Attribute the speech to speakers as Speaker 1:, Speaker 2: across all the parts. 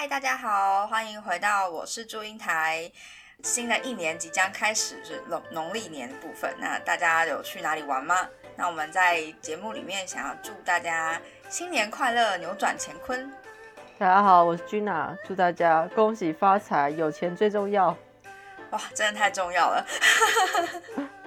Speaker 1: 嗨，大家好，欢迎回到我是祝英台。新的一年即将开始，是农农历年的部分。那大家有去哪里玩吗？那我们在节目里面想要祝大家新年快乐，扭转乾坤。
Speaker 2: 大家好，我是君娜，祝大家恭喜发财，有钱最重要。
Speaker 1: 哇，真的太重要了。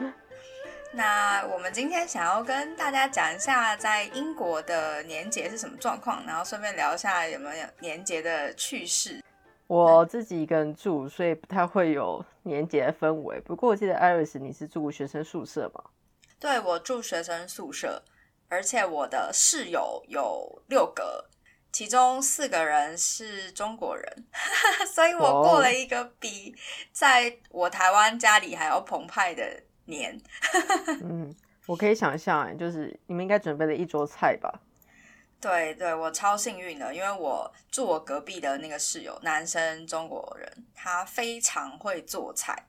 Speaker 1: 那我们今天想要跟大家讲一下，在英国的年节是什么状况，然后顺便聊一下有没有年节的趣事。
Speaker 2: 我自己一个人住，所以不太会有年节的氛围。不过我记得 Iris 你是住学生宿舍吗？
Speaker 1: 对，我住学生宿舍，而且我的室友有六个，其中四个人是中国人，所以我过了一个比在我台湾家里还要澎湃的。年，
Speaker 2: 嗯，我可以想象，就是你们应该准备了一桌菜吧？
Speaker 1: 对，对我超幸运的，因为我住我隔壁的那个室友，男生中国人，他非常会做菜。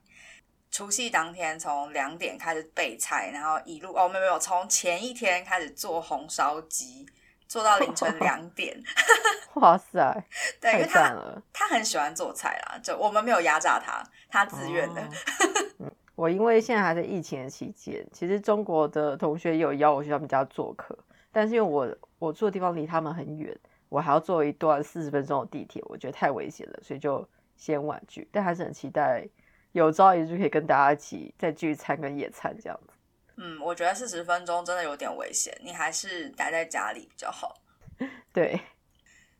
Speaker 1: 除夕当天从两点开始备菜，然后一路哦，没有没有，从前一天开始做红烧鸡，做到凌晨 两点。
Speaker 2: 哇塞，
Speaker 1: 对，因为
Speaker 2: 他
Speaker 1: 他很喜欢做菜啦，就我们没有压榨他，他自愿的。
Speaker 2: 我因为现在还在疫情的期间，其实中国的同学有邀我去他们家做客，但是因为我我住的地方离他们很远，我还要坐一段四十分钟的地铁，我觉得太危险了，所以就先婉拒。但还是很期待有朝一日可以跟大家一起再聚餐跟野餐这样子。
Speaker 1: 嗯，我觉得四十分钟真的有点危险，你还是待在家里比较好。
Speaker 2: 对，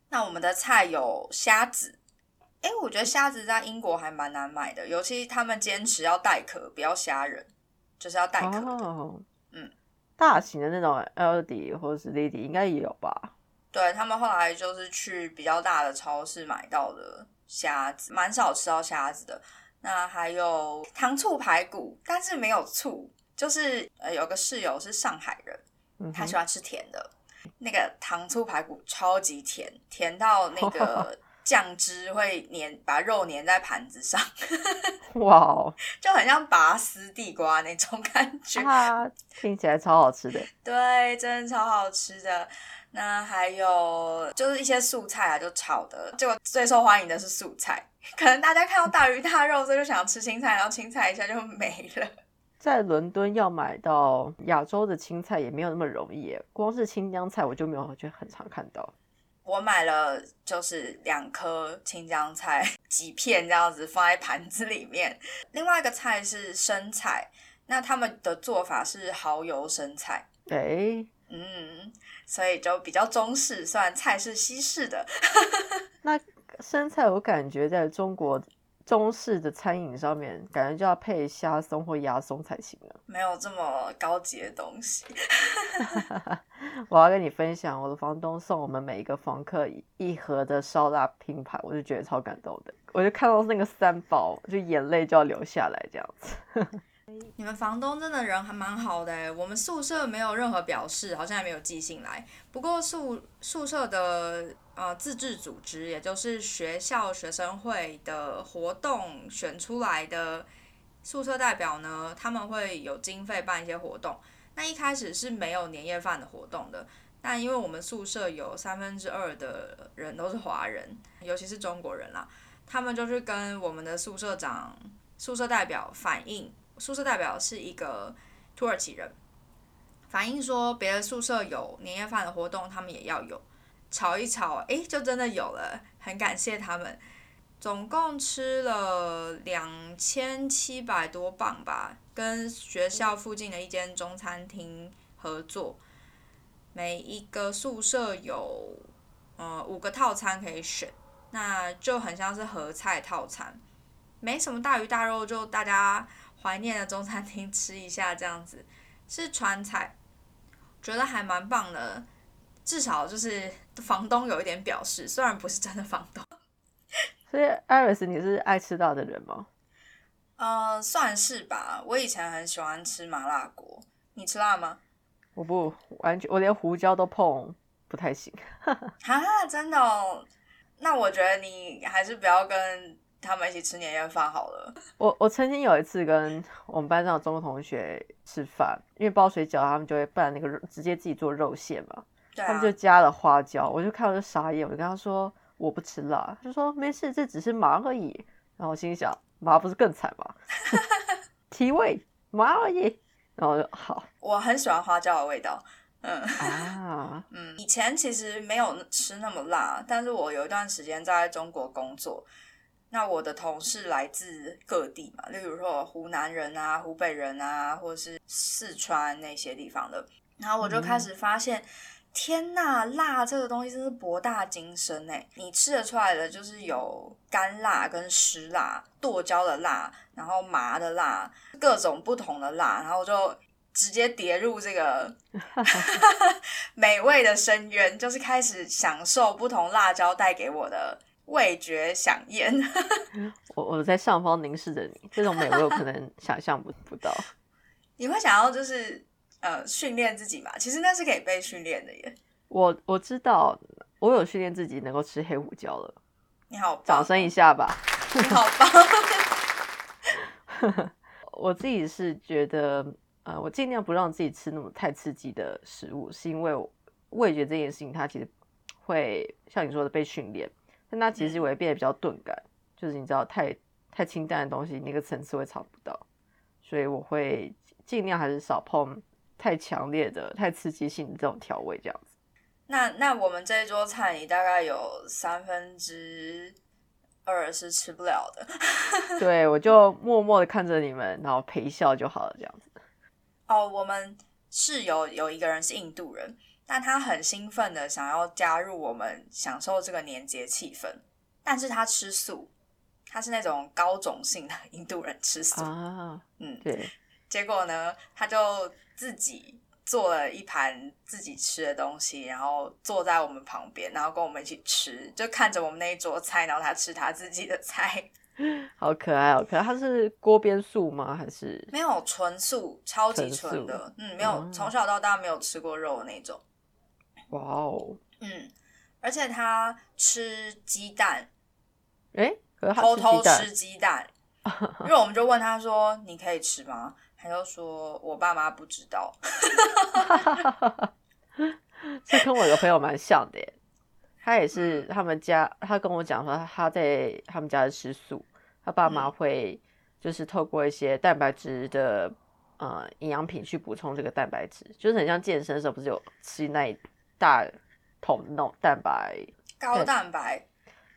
Speaker 1: 那我们的菜有虾子。哎，我觉得虾子在英国还蛮难买的，尤其他们坚持要带壳，不要虾仁，就是要带壳。哦，
Speaker 2: 嗯，大型的那种 L D 或者是 Lady 应该也有吧？
Speaker 1: 对他们后来就是去比较大的超市买到的虾子，蛮少吃到虾子的。那还有糖醋排骨，但是没有醋，就是呃有个室友是上海人，他喜欢吃甜的，那个糖醋排骨超级甜，甜到那个。酱汁会粘，把肉粘在盘子上，
Speaker 2: 哇哦，
Speaker 1: 就很像拔丝地瓜那种感觉，
Speaker 2: 听起来超好吃的。
Speaker 1: 对，真的超好吃的。那还有就是一些素菜啊，就炒的，结果最受欢迎的是素菜。可能大家看到大鱼大肉，所以就想吃青菜，然后青菜一下就没了。
Speaker 2: 在伦敦要买到亚洲的青菜也没有那么容易，光是青江菜我就没有觉得很常看到。
Speaker 1: 我买了就是两颗青江菜，几片这样子放在盘子里面。另外一个菜是生菜，那他们的做法是蚝油生菜。
Speaker 2: 哎，
Speaker 1: 嗯，所以就比较中式，虽然菜是西式的。
Speaker 2: 那生菜我感觉在中国。中式的餐饮上面，感觉就要配虾松或鸭松才行了。
Speaker 1: 没有这么高级的东西。
Speaker 2: 我要跟你分享，我的房东送我们每一个房客一盒的烧腊拼盘，我就觉得超感动的。我就看到那个三宝，就眼泪就要流下来这样子。
Speaker 1: 你们房东真的人还蛮好的我们宿舍没有任何表示，好像也没有寄信来。不过宿宿舍的呃自治组织，也就是学校学生会的活动选出来的宿舍代表呢，他们会有经费办一些活动。那一开始是没有年夜饭的活动的，但因为我们宿舍有三分之二的人都是华人，尤其是中国人啦，他们就去跟我们的宿舍长、宿舍代表反映。宿舍代表是一个土耳其人，反映说别的宿舍有年夜饭的活动，他们也要有，炒一炒，哎，就真的有了，很感谢他们。总共吃了两千七百多磅吧，跟学校附近的一间中餐厅合作，每一个宿舍有呃五个套餐可以选，那就很像是合菜套餐，没什么大鱼大肉，就大家。怀念的中餐厅吃一下，这样子是川菜，觉得还蛮棒的。至少就是房东有一点表示，虽然不是真的房东。
Speaker 2: 所以，艾瑞斯，你是爱吃辣的人吗？
Speaker 1: 呃，算是吧。我以前很喜欢吃麻辣锅。你吃辣吗？
Speaker 2: 我不完全，我连胡椒都碰不太行。
Speaker 1: 哈，真的？哦？那我觉得你还是不要跟。他们一起吃年夜饭好了。
Speaker 2: 我我曾经有一次跟我们班上的中国同学吃饭，因为包水饺，他们就会拌那个肉，直接自己做肉馅嘛。他们就加了花椒，我就看到就傻眼。我就跟他说：“我不吃辣，就说没事，这只是麻而已。然后我心里想，麻不是更惨吗？提味麻而已。然后就好
Speaker 1: 我很喜欢花椒的味道，嗯
Speaker 2: 啊，
Speaker 1: 嗯，以前其实没有吃那么辣，但是我有一段时间在中国工作，那我的同事来自各地嘛，例如说湖南人啊、湖北人啊，或者是四川那些地方的，然后我就开始发现。天呐，辣这个东西真是博大精深哎！你吃得出来的就是有干辣跟湿辣、剁椒的辣，然后麻的辣，各种不同的辣，然后就直接跌入这个 美味的深渊，就是开始享受不同辣椒带给我的味觉享宴。
Speaker 2: 我我在上方凝视着你，这种美味我可能想象不不到。
Speaker 1: 你会想要就是。呃，训练自己嘛，其实那是可以被训练的耶。
Speaker 2: 我我知道，我有训练自己能够吃黑胡椒了。
Speaker 1: 你好，
Speaker 2: 掌声一下吧。
Speaker 1: 你好
Speaker 2: 棒。我自己是觉得，呃，我尽量不让自己吃那么太刺激的食物，是因为味觉这件事情，它其实会像你说的被训练，但它其实会变得比较钝感，就是你知道，太太清淡的东西，那个层次会尝不到，所以我会尽量还是少碰。太强烈的、太刺激性的这种调味，这样子。
Speaker 1: 那那我们这一桌菜，你大概有三分之二是吃不了的。
Speaker 2: 对，我就默默的看着你们，然后陪笑就好了，这样子。
Speaker 1: 哦，我们室友有一个人是印度人，但他很兴奋的想要加入我们，享受这个年节气氛。但是他吃素，他是那种高种姓的 印度人，吃素
Speaker 2: 啊。嗯，对。
Speaker 1: 结果呢，他就。自己做了一盘自己吃的东西，然后坐在我们旁边，然后跟我们一起吃，就看着我们那一桌菜，然后他吃他自己的菜，
Speaker 2: 好可爱，好可爱。他是锅边素吗？还是
Speaker 1: 没有纯素，超级纯的，嗯，没有从小到大没有吃过肉的那种。
Speaker 2: 哇哦，
Speaker 1: 嗯，而且他吃鸡蛋，
Speaker 2: 哎，
Speaker 1: 偷偷吃鸡蛋，因为我们就问他说：“你可以吃吗？”他就说：“我爸妈不知道。”
Speaker 2: 这跟我有个朋友蛮像的，他也是他们家，他跟我讲说他在他们家吃素，他爸妈会就是透过一些蛋白质的呃营养品去补充这个蛋白质，就是很像健身的时候不是有吃那一大桶那种蛋白
Speaker 1: 高蛋白，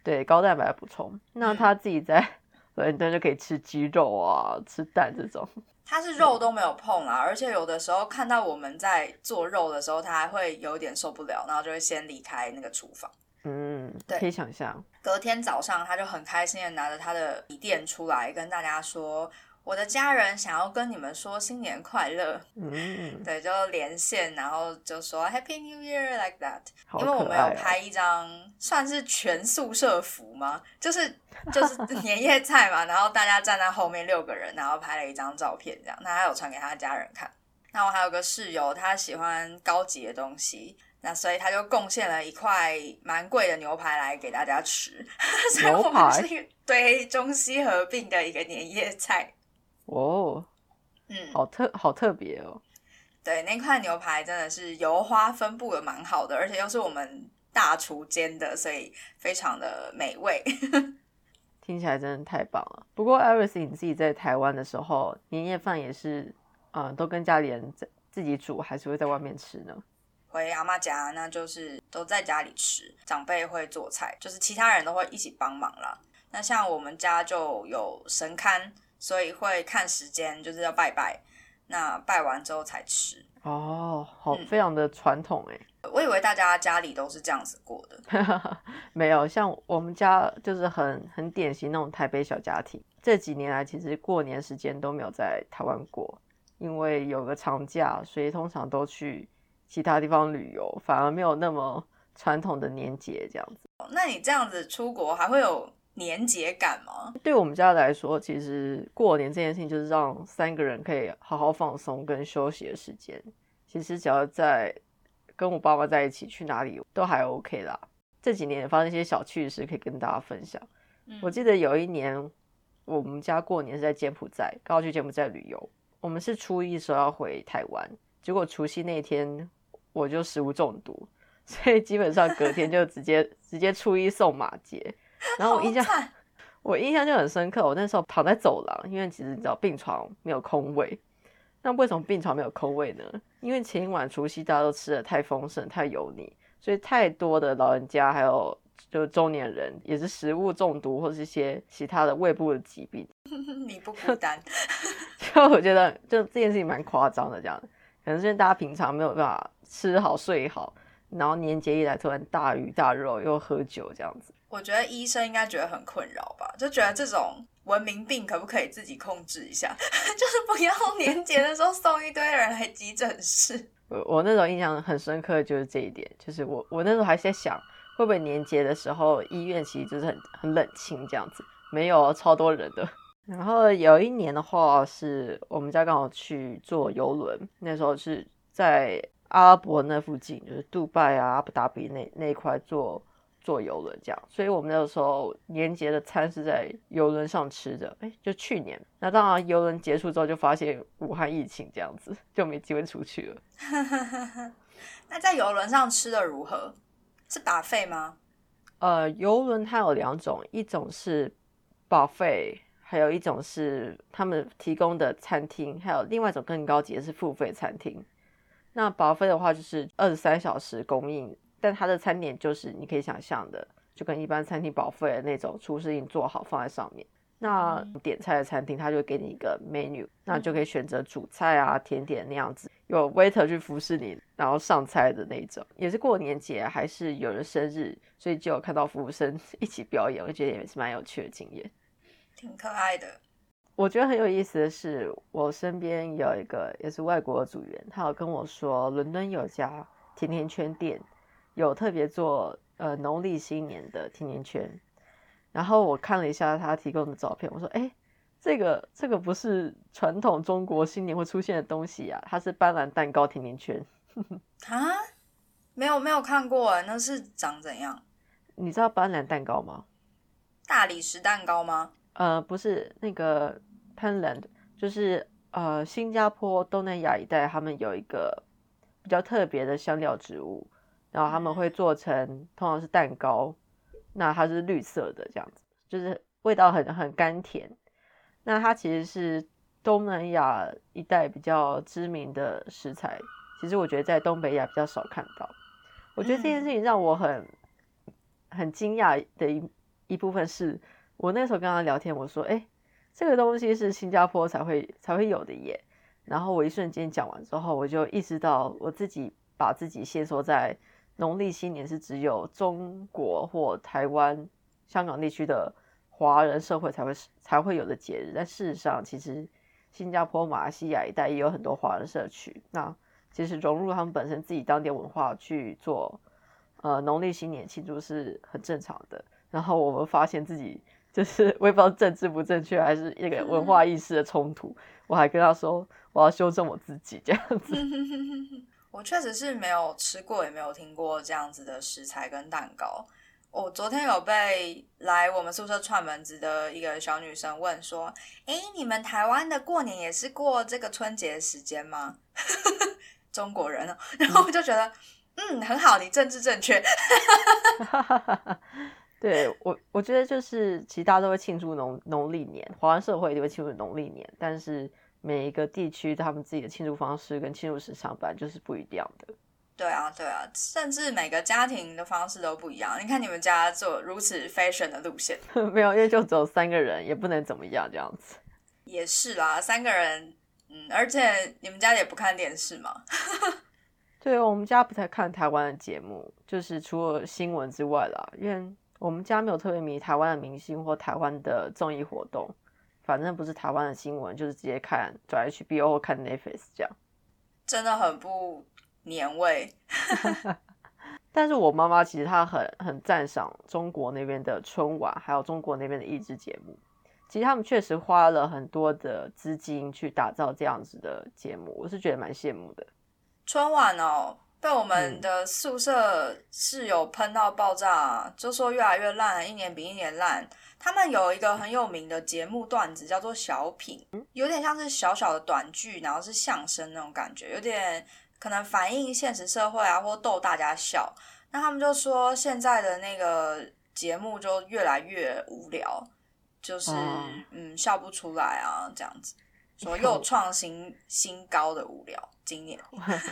Speaker 2: 对高蛋白补充。那他自己在伦敦就可以吃鸡肉啊，吃蛋这种。
Speaker 1: 他是肉都没有碰啊，而且有的时候看到我们在做肉的时候，他还会有点受不了，然后就会先离开那个厨房。
Speaker 2: 嗯，对，可以想象。
Speaker 1: 隔天早上，他就很开心的拿着他的笔电出来跟大家说。我的家人想要跟你们说新年快乐，嗯，对，就连线，然后就说 Happy New Year like that，因为我们有拍一张算是全宿舍服吗？就是就是 年夜菜嘛，然后大家站在后面六个人，然后拍了一张照片，这样，那他有传给他的家人看。那我还有个室友，他喜欢高级的东西，那所以他就贡献了一块蛮贵的牛排来给大家吃。
Speaker 2: 牛排
Speaker 1: 对中西合并的一个年夜菜。
Speaker 2: 哦，嗯，好特好特别哦。
Speaker 1: 对，那块牛排真的是油花分布的蛮好的，而且又是我们大厨煎的，所以非常的美味。
Speaker 2: 听起来真的太棒了。不过，艾瑞斯，你自己在台湾的时候，年夜饭也是，嗯，都跟家里人在自己煮，还是会在外面吃呢？
Speaker 1: 回阿妈家，那就是都在家里吃，长辈会做菜，就是其他人都会一起帮忙啦。那像我们家就有神龛。所以会看时间，就是要拜拜，那拜完之后才吃。
Speaker 2: 哦，好，非常的传统哎。
Speaker 1: 我以为大家家里都是这样子过的，
Speaker 2: 没有，像我们家就是很很典型那种台北小家庭。这几年来，其实过年时间都没有在台湾过，因为有个长假，所以通常都去其他地方旅游，反而没有那么传统的年节这样子。
Speaker 1: 那你这样子出国还会有？年节感吗？
Speaker 2: 对我们家来说，其实过年这件事情就是让三个人可以好好放松跟休息的时间。其实只要在跟我爸爸在一起，去哪里都还 OK 啦。这几年也发生一些小趣事，可以跟大家分享。我记得有一年我们家过年是在柬埔寨，刚好去柬埔寨旅游。我们是初一时候要回台湾，结果除夕那天我就食物中毒，所以基本上隔天就直接直接初一送马节。然后我印象 我印象就很深刻，我那时候躺在走廊，因为其实你知道病床没有空位。那为什么病床没有空位呢？因为前一晚除夕大家都吃的太丰盛、太油腻，所以太多的老人家还有就是中年人也是食物中毒或是一些其他的胃部的疾病。
Speaker 1: 你不孤单。
Speaker 2: 就我觉得就这件事情蛮夸张的，这样可能是因为大家平常没有办法吃好睡好，然后年节一来突然大鱼大肉又喝酒这样子。
Speaker 1: 我觉得医生应该觉得很困扰吧，就觉得这种文明病可不可以自己控制一下，就是不要年节的时候送一堆人来急诊室。
Speaker 2: 我我那时候印象很深刻的，就是这一点，就是我我那时候还在想，会不会年节的时候医院其实就是很很冷清这样子，没有超多人的。然后有一年的话，是我们家刚好去坐游轮，那时候是在阿拉伯那附近，就是杜拜啊、阿布达比那那一块坐。坐游轮这样，所以我们那个时候年节的餐是在游轮上吃的。哎，就去年，那当然游轮结束之后就发现武汉疫情这样子，就没机会出去了。
Speaker 1: 那在游轮上吃的如何？是打费吗？
Speaker 2: 呃，游轮它有两种，一种是保费，还有一种是他们提供的餐厅，还有另外一种更高级的是付费餐厅。那保费的话就是二十三小时供应。但它的餐点就是你可以想象的，就跟一般餐厅保费的那种，厨师已经做好放在上面。那点菜的餐厅，他就给你一个 menu，那就可以选择主菜啊、甜点那样子，有 waiter 去服侍你，然后上菜的那种。也是过年节还是有人生日，所以就有看到服务生 一起表演，我觉得也是蛮有趣的经验，
Speaker 1: 挺可爱的。
Speaker 2: 我觉得很有意思的是，我身边有一个也是外国的组员，他有跟我说，伦敦有家甜甜圈店。有特别做呃农历新年的甜甜圈，然后我看了一下他提供的照片，我说：“哎，这个这个不是传统中国新年会出现的东西啊，它是斑斓蛋糕甜甜圈。”
Speaker 1: 啊，没有没有看过哎，那是长怎样？
Speaker 2: 你知道斑斓蛋糕吗？
Speaker 1: 大理石蛋糕吗？
Speaker 2: 呃，不是，那个潘兰就是呃新加坡东南亚一带，他们有一个比较特别的香料植物。然后他们会做成，通常是蛋糕，那它是绿色的这样子，就是味道很很甘甜。那它其实是东南亚一带比较知名的食材，其实我觉得在东北亚比较少看到。我觉得这件事情让我很很惊讶的一一部分是，我那时候跟他聊天，我说：“哎，这个东西是新加坡才会才会有的耶。”然后我一瞬间讲完之后，我就意识到我自己把自己限缩在。农历新年是只有中国或台湾、香港地区的华人社会才会才会有的节日，但事实上，其实新加坡、马来西亚一带也有很多华人社区。那其实融入他们本身自己当地文化去做，呃，农历新年庆祝是很正常的。然后我们发现自己就是我也不知道政治不正确，还是一个文化意识的冲突。我还跟他说，我要修正我自己这样子。
Speaker 1: 我确实是没有吃过，也没有听过这样子的食材跟蛋糕。我昨天有被来我们宿舍串门子的一个小女生问说：“哎，你们台湾的过年也是过这个春节时间吗？” 中国人哦，然后我就觉得，嗯，很好，你政治正确。
Speaker 2: 对我，我觉得就是其实大家都会庆祝农农历年，华人社会也会庆祝农历年，但是。每一个地区他们自己的庆祝方式跟庆祝时长本来就是不一样的。
Speaker 1: 对啊，对啊，甚至每个家庭的方式都不一样。你看你们家做如此 fashion 的路线，
Speaker 2: 没有，因为就只有三个人，也不能怎么样这样子。
Speaker 1: 也是啦，三个人，嗯，而且你们家也不看电视吗？
Speaker 2: 对，我们家不太看台湾的节目，就是除了新闻之外啦，因为我们家没有特别迷台湾的明星或台湾的综艺活动。反正不是台湾的新闻，就是直接看转 HBO 或看 Netflix 这样，
Speaker 1: 真的很不年味。
Speaker 2: 但是我妈妈其实她很很赞赏中国那边的春晚，还有中国那边的益智节目。其实他们确实花了很多的资金去打造这样子的节目，我是觉得蛮羡慕的。
Speaker 1: 春晚哦，被我们的宿舍室友喷到爆炸，就说越来越烂，一年比一年烂。他们有一个很有名的节目段子，叫做小品，有点像是小小的短剧，然后是相声那种感觉，有点可能反映现实社会啊，或逗大家笑。那他们就说现在的那个节目就越来越无聊，就是、
Speaker 2: 哦
Speaker 1: 嗯笑不出来啊这样子，说又创新新高的无聊。今年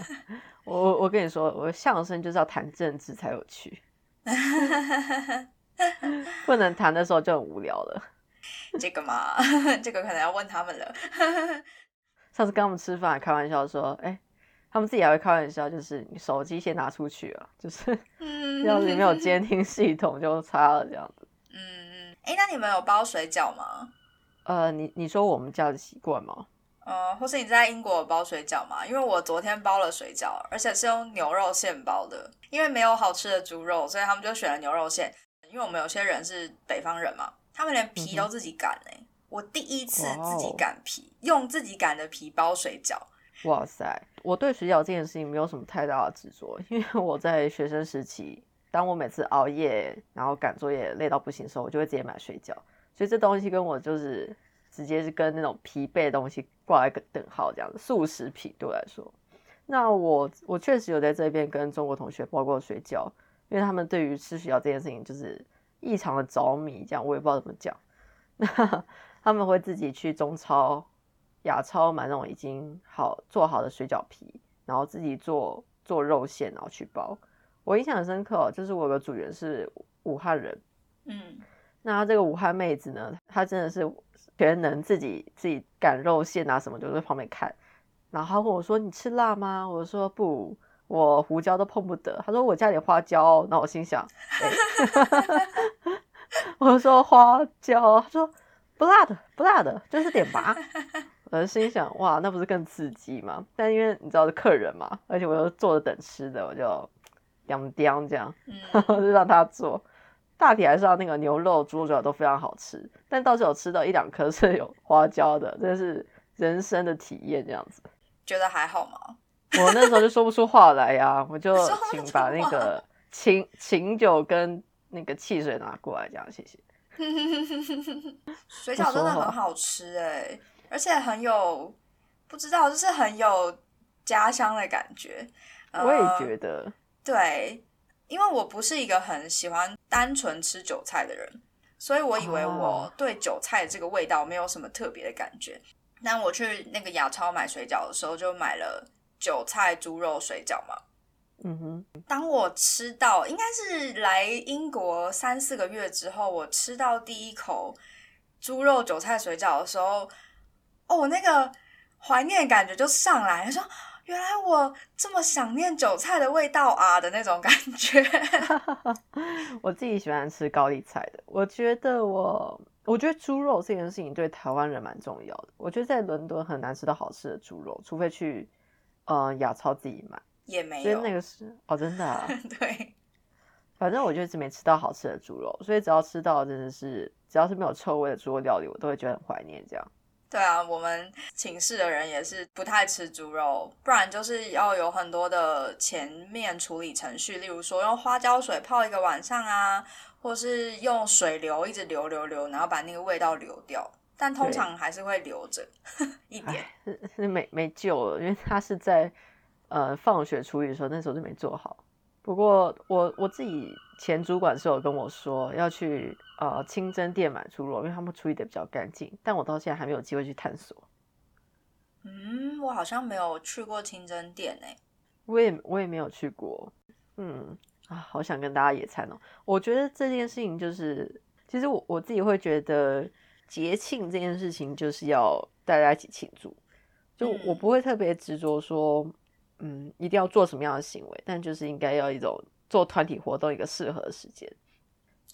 Speaker 2: 我我我跟你说，我相声就是要谈政治才有趣，不能谈的时候就很无聊了。
Speaker 1: 这个嘛，这个可能要问他们了。
Speaker 2: 上次跟他们吃饭还开玩笑说，哎、他们自己还会开玩笑，就是你手机先拿出去啊，就是
Speaker 1: 嗯，
Speaker 2: 要是没有监听系统就差了这样子。
Speaker 1: 嗯嗯，哎，那你们有包水饺吗？
Speaker 2: 呃，你你说我们家的习惯吗？
Speaker 1: 呃，或是你在英国有包水饺吗？因为我昨天包了水饺，而且是用牛肉馅包的，因为没有好吃的猪肉，所以他们就选了牛肉馅。因为我们有些人是北方人嘛，他们连皮都自己擀哎、我第一次自己擀皮，用自己擀的皮包水饺。
Speaker 2: 哇塞，我对水饺这件事情没有什么太大的执着，因为我在学生时期，当我每次熬夜然后赶作业累到不行的时候，我就会直接买水饺，所以这东西跟我就是直接是跟那种疲惫的东西挂一个等号，这样子速食品对我来说。那我我确实有在这边跟中国同学包过水饺，因为他们对于吃水饺这件事情就是异常的着迷，这样我也不知道怎么讲。那他们会自己去中超、亚超买那种已经好做好的水饺皮，然后自己做做肉馅，然后去包。我印象很深刻、哦，就是我有个组员是武汉人，
Speaker 1: 嗯，
Speaker 2: 那这个武汉妹子呢，她真的是全能自己自己擀肉馅啊什么，就在旁边看。然后她问我说：“你吃辣吗？”我说：“不，我胡椒都碰不得。”他说：“我加点花椒哦。”那我心想，哎我说花椒，他说不辣的，不辣的，就是点吧。我就心想，哇，那不是更刺激吗？但因为你知道是客人嘛，而且我又坐着等吃的，我就两刁这样。就让他做。大体还是要那个牛肉、猪肉都非常好吃，但倒是有吃到一两颗是有花椒的，真是人生的体验这样子。
Speaker 1: 觉得还好吗？
Speaker 2: 我那时候就说不出话来呀、我就请把那个琴琴酒跟那个汽水拿过来，这样谢谢。
Speaker 1: 水饺真的很好吃哎、而且很有不知道，就是很有家乡的感觉。
Speaker 2: 我也
Speaker 1: 呃
Speaker 2: 觉得，
Speaker 1: 对，因为我不是一个很喜欢单纯吃韭菜的人，所以我以为我
Speaker 2: 哦
Speaker 1: 对韭菜这个味道没有什么特别的感觉。但我去那个亚超买水饺的时候，就买了韭菜猪肉水饺嘛。
Speaker 2: 嗯哼，
Speaker 1: 当我吃到，应该是来英国三四个月之后，我吃到第一口猪肉韭菜水饺的时候，哦，那个怀念感觉就上来，说原来我这么想念韭菜的味道啊的那种感觉。
Speaker 2: 我自己喜欢吃高丽菜的，我觉得我。我觉得猪肉这件事情对台湾人蛮重要的。我觉得在伦敦很难吃到好吃的猪肉，除非去呃雅超自己买。
Speaker 1: 也没有，
Speaker 2: 所以那个是哦，真的、啊，
Speaker 1: 对，
Speaker 2: 反正我就一直没吃到好吃的猪肉，所以只要吃到真的是只要是没有臭味的猪肉料理，我都会觉得很怀念。这样，
Speaker 1: 对啊，我们寝室的人也是不太吃猪肉，不然就是要有很多的前面处理程序，例如说用花椒水泡一个晚上啊，或是用水流一直流流流，然后把那个味道流掉。但通常还是会留着一点。
Speaker 2: 没没救了，因为他是在呃放学处理的时候，那时候就没做好。不过我我自己前主管是有跟我说要去呃清真店买猪肉，因为他们处理的比较干净，但我到现在还没有机会去探索。
Speaker 1: 嗯，我好像没有去过清真店诶、
Speaker 2: 我也我也没有去过，嗯啊，好想跟大家野餐哦。我觉得这件事情就是，其实我我自己会觉得节庆这件事情就是要大家一起庆祝，就
Speaker 1: 嗯
Speaker 2: 我不会特别执着说，嗯，一定要做什么样的行为，但就是应该要一种做团体活动一个适合的时间。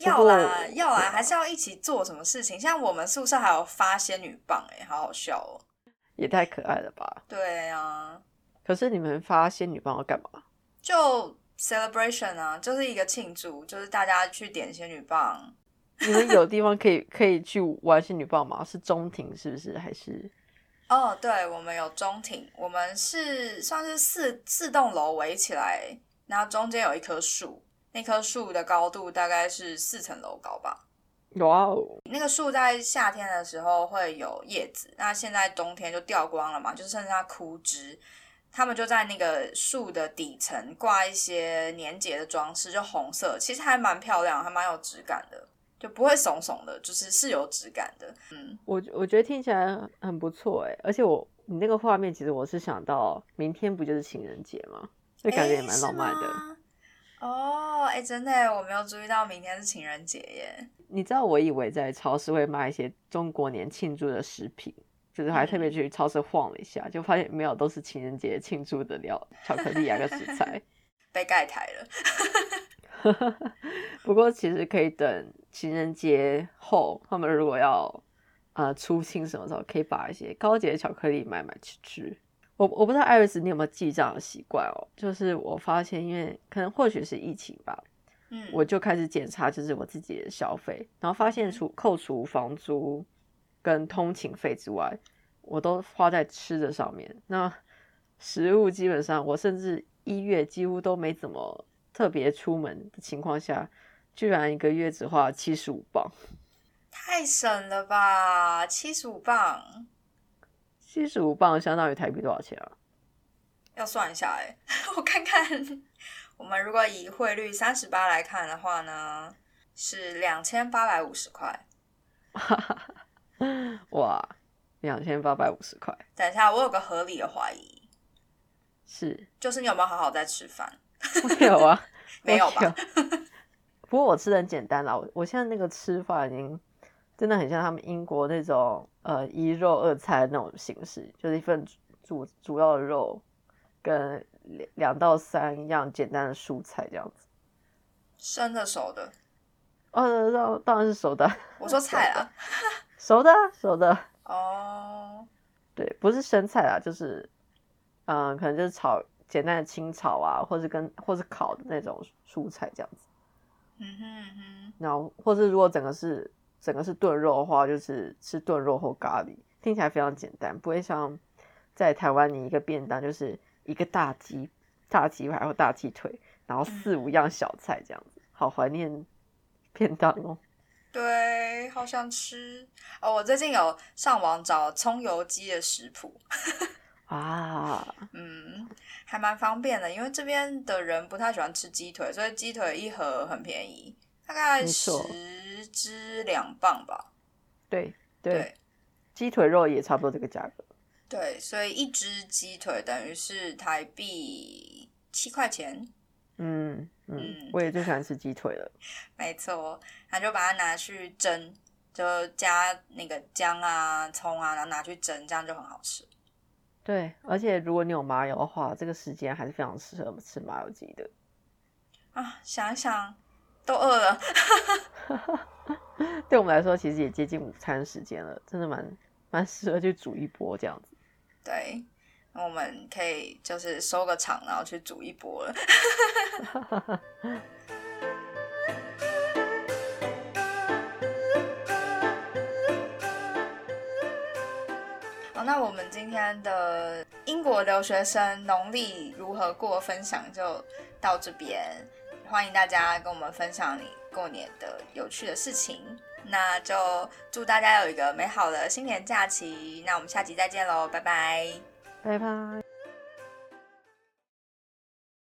Speaker 1: 要啦要啦，还是要一起做什么事情。像我们宿舍还有发仙女棒哎、好好笑哦。
Speaker 2: 也太可爱了吧！
Speaker 1: 对啊，
Speaker 2: 可是你们发仙女棒要干嘛？
Speaker 1: 就 celebration 啊，就是一个庆祝，就是大家去点仙女棒。
Speaker 2: 你们有地方可以可以去玩仙女棒吗？是中庭是不是？还是
Speaker 1: 哦，对，我们有中庭，我们是算是四四栋楼围起来，然后中间有一棵树，那棵树的高度大概是四层楼高吧。
Speaker 2: 哇哦！
Speaker 1: 那个树在夏天的时候会有叶子，那现在冬天就掉光了嘛，就剩下枯枝。他们就在那个树的底层挂一些粘结的装饰，就红色，其实还蛮漂亮，还蛮有质感的，就不会怂怂的，就是是有质感的。嗯，
Speaker 2: 我我觉得听起来很不错哎，而且我你那个画面，其实我是想到明天不就是情人节吗？就感觉也蛮浪漫的。
Speaker 1: 哦，哎，真的，我没有注意到明天是情人节耶。
Speaker 2: 你知道，我以为在超市会卖一些中国年庆祝的食品。就是还特别去超市晃了一下，就发现没有，都是情人节庆祝的料，巧克力啊个食材，
Speaker 1: 被盖台
Speaker 2: 了。不过其实可以等情人节后，他们如果要呃出清什么时候，可以把一些高级的巧克力买买吃吃。我我不知道艾瑞斯你有没有记账的习惯哦？就是我发现，因为可能或许是疫情吧，嗯，我就开始检查就是我自己的消费，然后发现除扣除房租。跟通勤费之外，我都花在吃的上面。那食物基本上，我甚至一月几乎都没怎么特别出门的情况下，居然一个月只花七十五磅，
Speaker 1: 太省了吧！七十五磅，
Speaker 2: 七十五磅相当于台币多少钱啊？
Speaker 1: 要算一下哎，我看看。我们如果以汇率三十八来看的话呢，是两千八百五十块。
Speaker 2: 哇，两千八百五十块！
Speaker 1: 等一下，我有个合理的怀疑，
Speaker 2: 是，
Speaker 1: 就是你有没有好好在吃饭？
Speaker 2: 没有啊，
Speaker 1: 没有吧？
Speaker 2: 不过我吃的很简单啦，我我现在那个吃法已经真的很像他们英国那种呃一肉二菜那种形式，就是一份主主要的肉跟两两到三样简单的蔬菜这样子。
Speaker 1: 生的熟的？
Speaker 2: 哦，当当然是熟的。
Speaker 1: 我说 菜啊。
Speaker 2: 熟的，熟的
Speaker 1: 哦，
Speaker 2: 对，不是生菜啊，就是，嗯，可能就是炒简单的清炒啊，或者跟或是烤的那种蔬菜这样子。
Speaker 1: 嗯哼哼。
Speaker 2: 然后，或是如果整个是整个是炖肉的话，就是吃炖肉或咖喱，听起来非常简单，不会像在台湾你一个便当就是一个大鸡、大鸡排或大鸡腿，然后四五样小菜这样子，好怀念便当哦。
Speaker 1: 对，好想吃哦！我最近有上网找葱油鸡的食谱
Speaker 2: 啊，
Speaker 1: 嗯，还蛮方便的，因为这边的人不太喜欢吃鸡腿，所以鸡腿一盒很便宜，大概十只两磅吧。
Speaker 2: 对对，鸡腿肉也差不多这个价格。
Speaker 1: 对，所以一只鸡腿等于是台币七块钱。
Speaker 2: 嗯嗯，我也最喜欢吃鸡腿了。
Speaker 1: 没错，那就把它拿去蒸，就加那个姜啊、葱啊，然后拿去蒸，这样就很好吃。
Speaker 2: 对，而且如果你有麻油的话，这个时间还是非常适合吃麻油鸡的。
Speaker 1: 啊，想一想都饿了。
Speaker 2: 对我们来说，其实也接近午餐时间了，真的蛮蛮适合去煮一波这样子。
Speaker 1: 对。那我们可以就是收个场，然后去煮一波了。那我们今天的英国留学生农历如何过分享就到这边，欢迎大家跟我们分享你过年的有趣的事情。那就祝大家有一个美好的新年假期。那我们下集再见喽，拜拜。
Speaker 2: 拜拜。